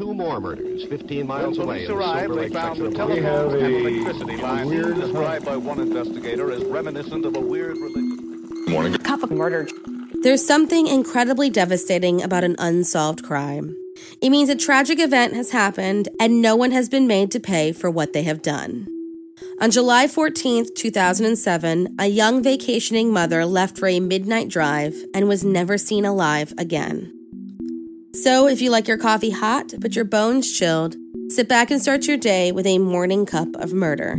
Two more murders 15 miles When away police in the arrived, Silver they found the of Los telephone and Angeles. electricity lines described by one investigator as reminiscent of a weird religion. Cup of murder. There's something incredibly devastating about an unsolved crime. It means a tragic event has happened and no one has been made to pay for what they have done. On July 14th, 2007, a young vacationing mother left for a midnight drive and was never seen alive again. So, if you like your coffee hot but your bones chilled, sit back and start your day with a morning cup of murder.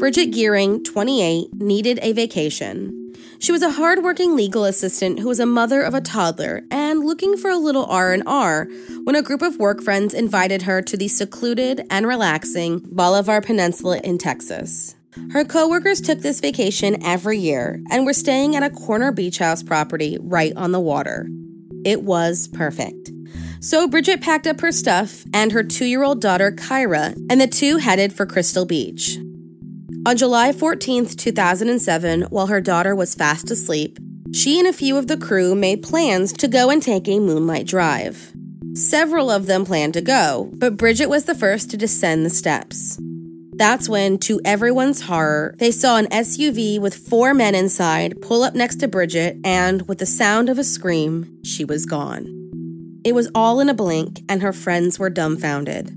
Bridgette Gearen, 28, needed a vacation. She was a hardworking legal assistant who was a mother of a toddler and looking for a little R&R when a group of work friends invited her to the secluded and relaxing Bolivar Peninsula in Texas. Her coworkers took this vacation every year and were staying at a corner beach house property right on the water. It was perfect. So Bridgette packed up her stuff and her two year old daughter, Kyra, and the two headed for Crystal Beach. On July 14th, 2007, while her daughter was fast asleep, she and a few of the crew made plans to go and take a moonlight drive. Several of them planned to go, but Bridgette was the first to descend the steps. That's when, to everyone's horror, they saw an SUV with four men inside pull up next to Bridgette, and with the sound of a scream, she was gone. It was all in a blink, and her friends were dumbfounded.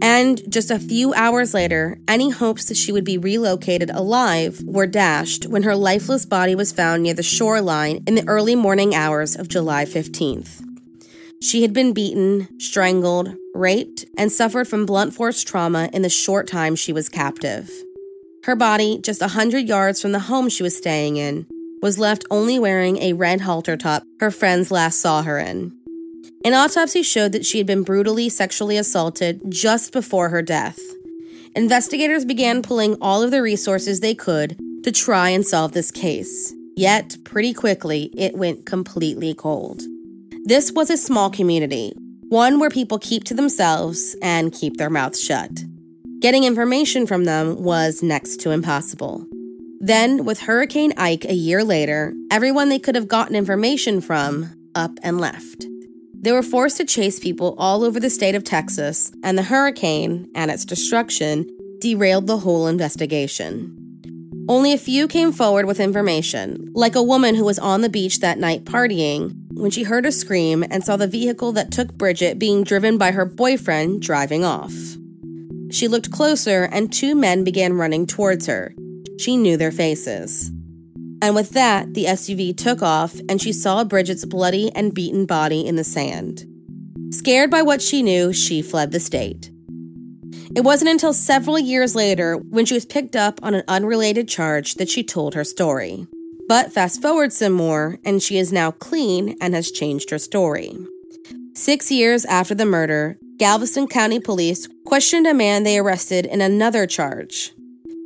And just a few hours later, any hopes that she would be relocated alive were dashed when her lifeless body was found near the shoreline in the early morning hours of July 15th. She had been beaten, strangled, raped, and suffered from blunt force trauma in the short time she was captive. Her body, just a hundred yards from the home she was staying in, was left only wearing a red halter top her friends last saw her in. An autopsy showed that she had been brutally sexually assaulted just before her death. Investigators began pulling all of the resources they could to try and solve this case. Yet, pretty quickly, it went completely cold. This was a small community, one where people keep to themselves and keep their mouths shut. Getting information from them was next to impossible. Then, with Hurricane Ike a year later, everyone they could have gotten information from up and left. They were forced to chase people all over the state of Texas, and the hurricane and its destruction derailed the whole investigation. Only a few came forward with information, like a woman who was on the beach that night partying when she heard a scream and saw the vehicle that took Bridgette being driven by her boyfriend driving off. She looked closer and two men began running towards her. She knew their faces. And with that, the SUV took off and she saw Bridgette's bloody and beaten body in the sand. Scared by what she knew, she fled the state. It wasn't until several years later, when she was picked up on an unrelated charge, that she told her story. But fast forward some more, and she is now clean and has changed her story. Six years after the murder, Galveston County Police questioned a man they arrested in another charge.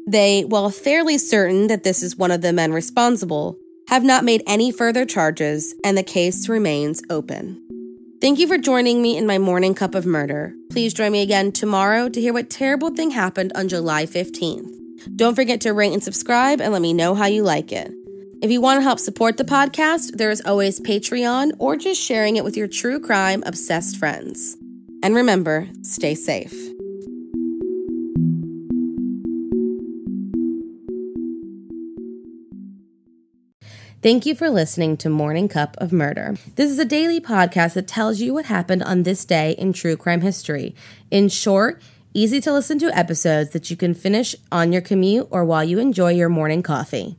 They, while fairly certain that this is one of the men responsible, have not made any further charges, and the case remains open. Thank you for joining me in my morning cup of murder. Please join me again tomorrow to hear what terrible thing happened on July 15th. Don't forget to rate and subscribe and let me know how you like it. If you want to help support the podcast, there is always Patreon or just sharing it with your true crime obsessed friends. And remember, stay safe. Thank you for listening to Morning Cup of Murder. This is a daily podcast that tells you what happened on this day in true crime history. In short, easy to listen to episodes that you can finish on your commute or while you enjoy your morning coffee.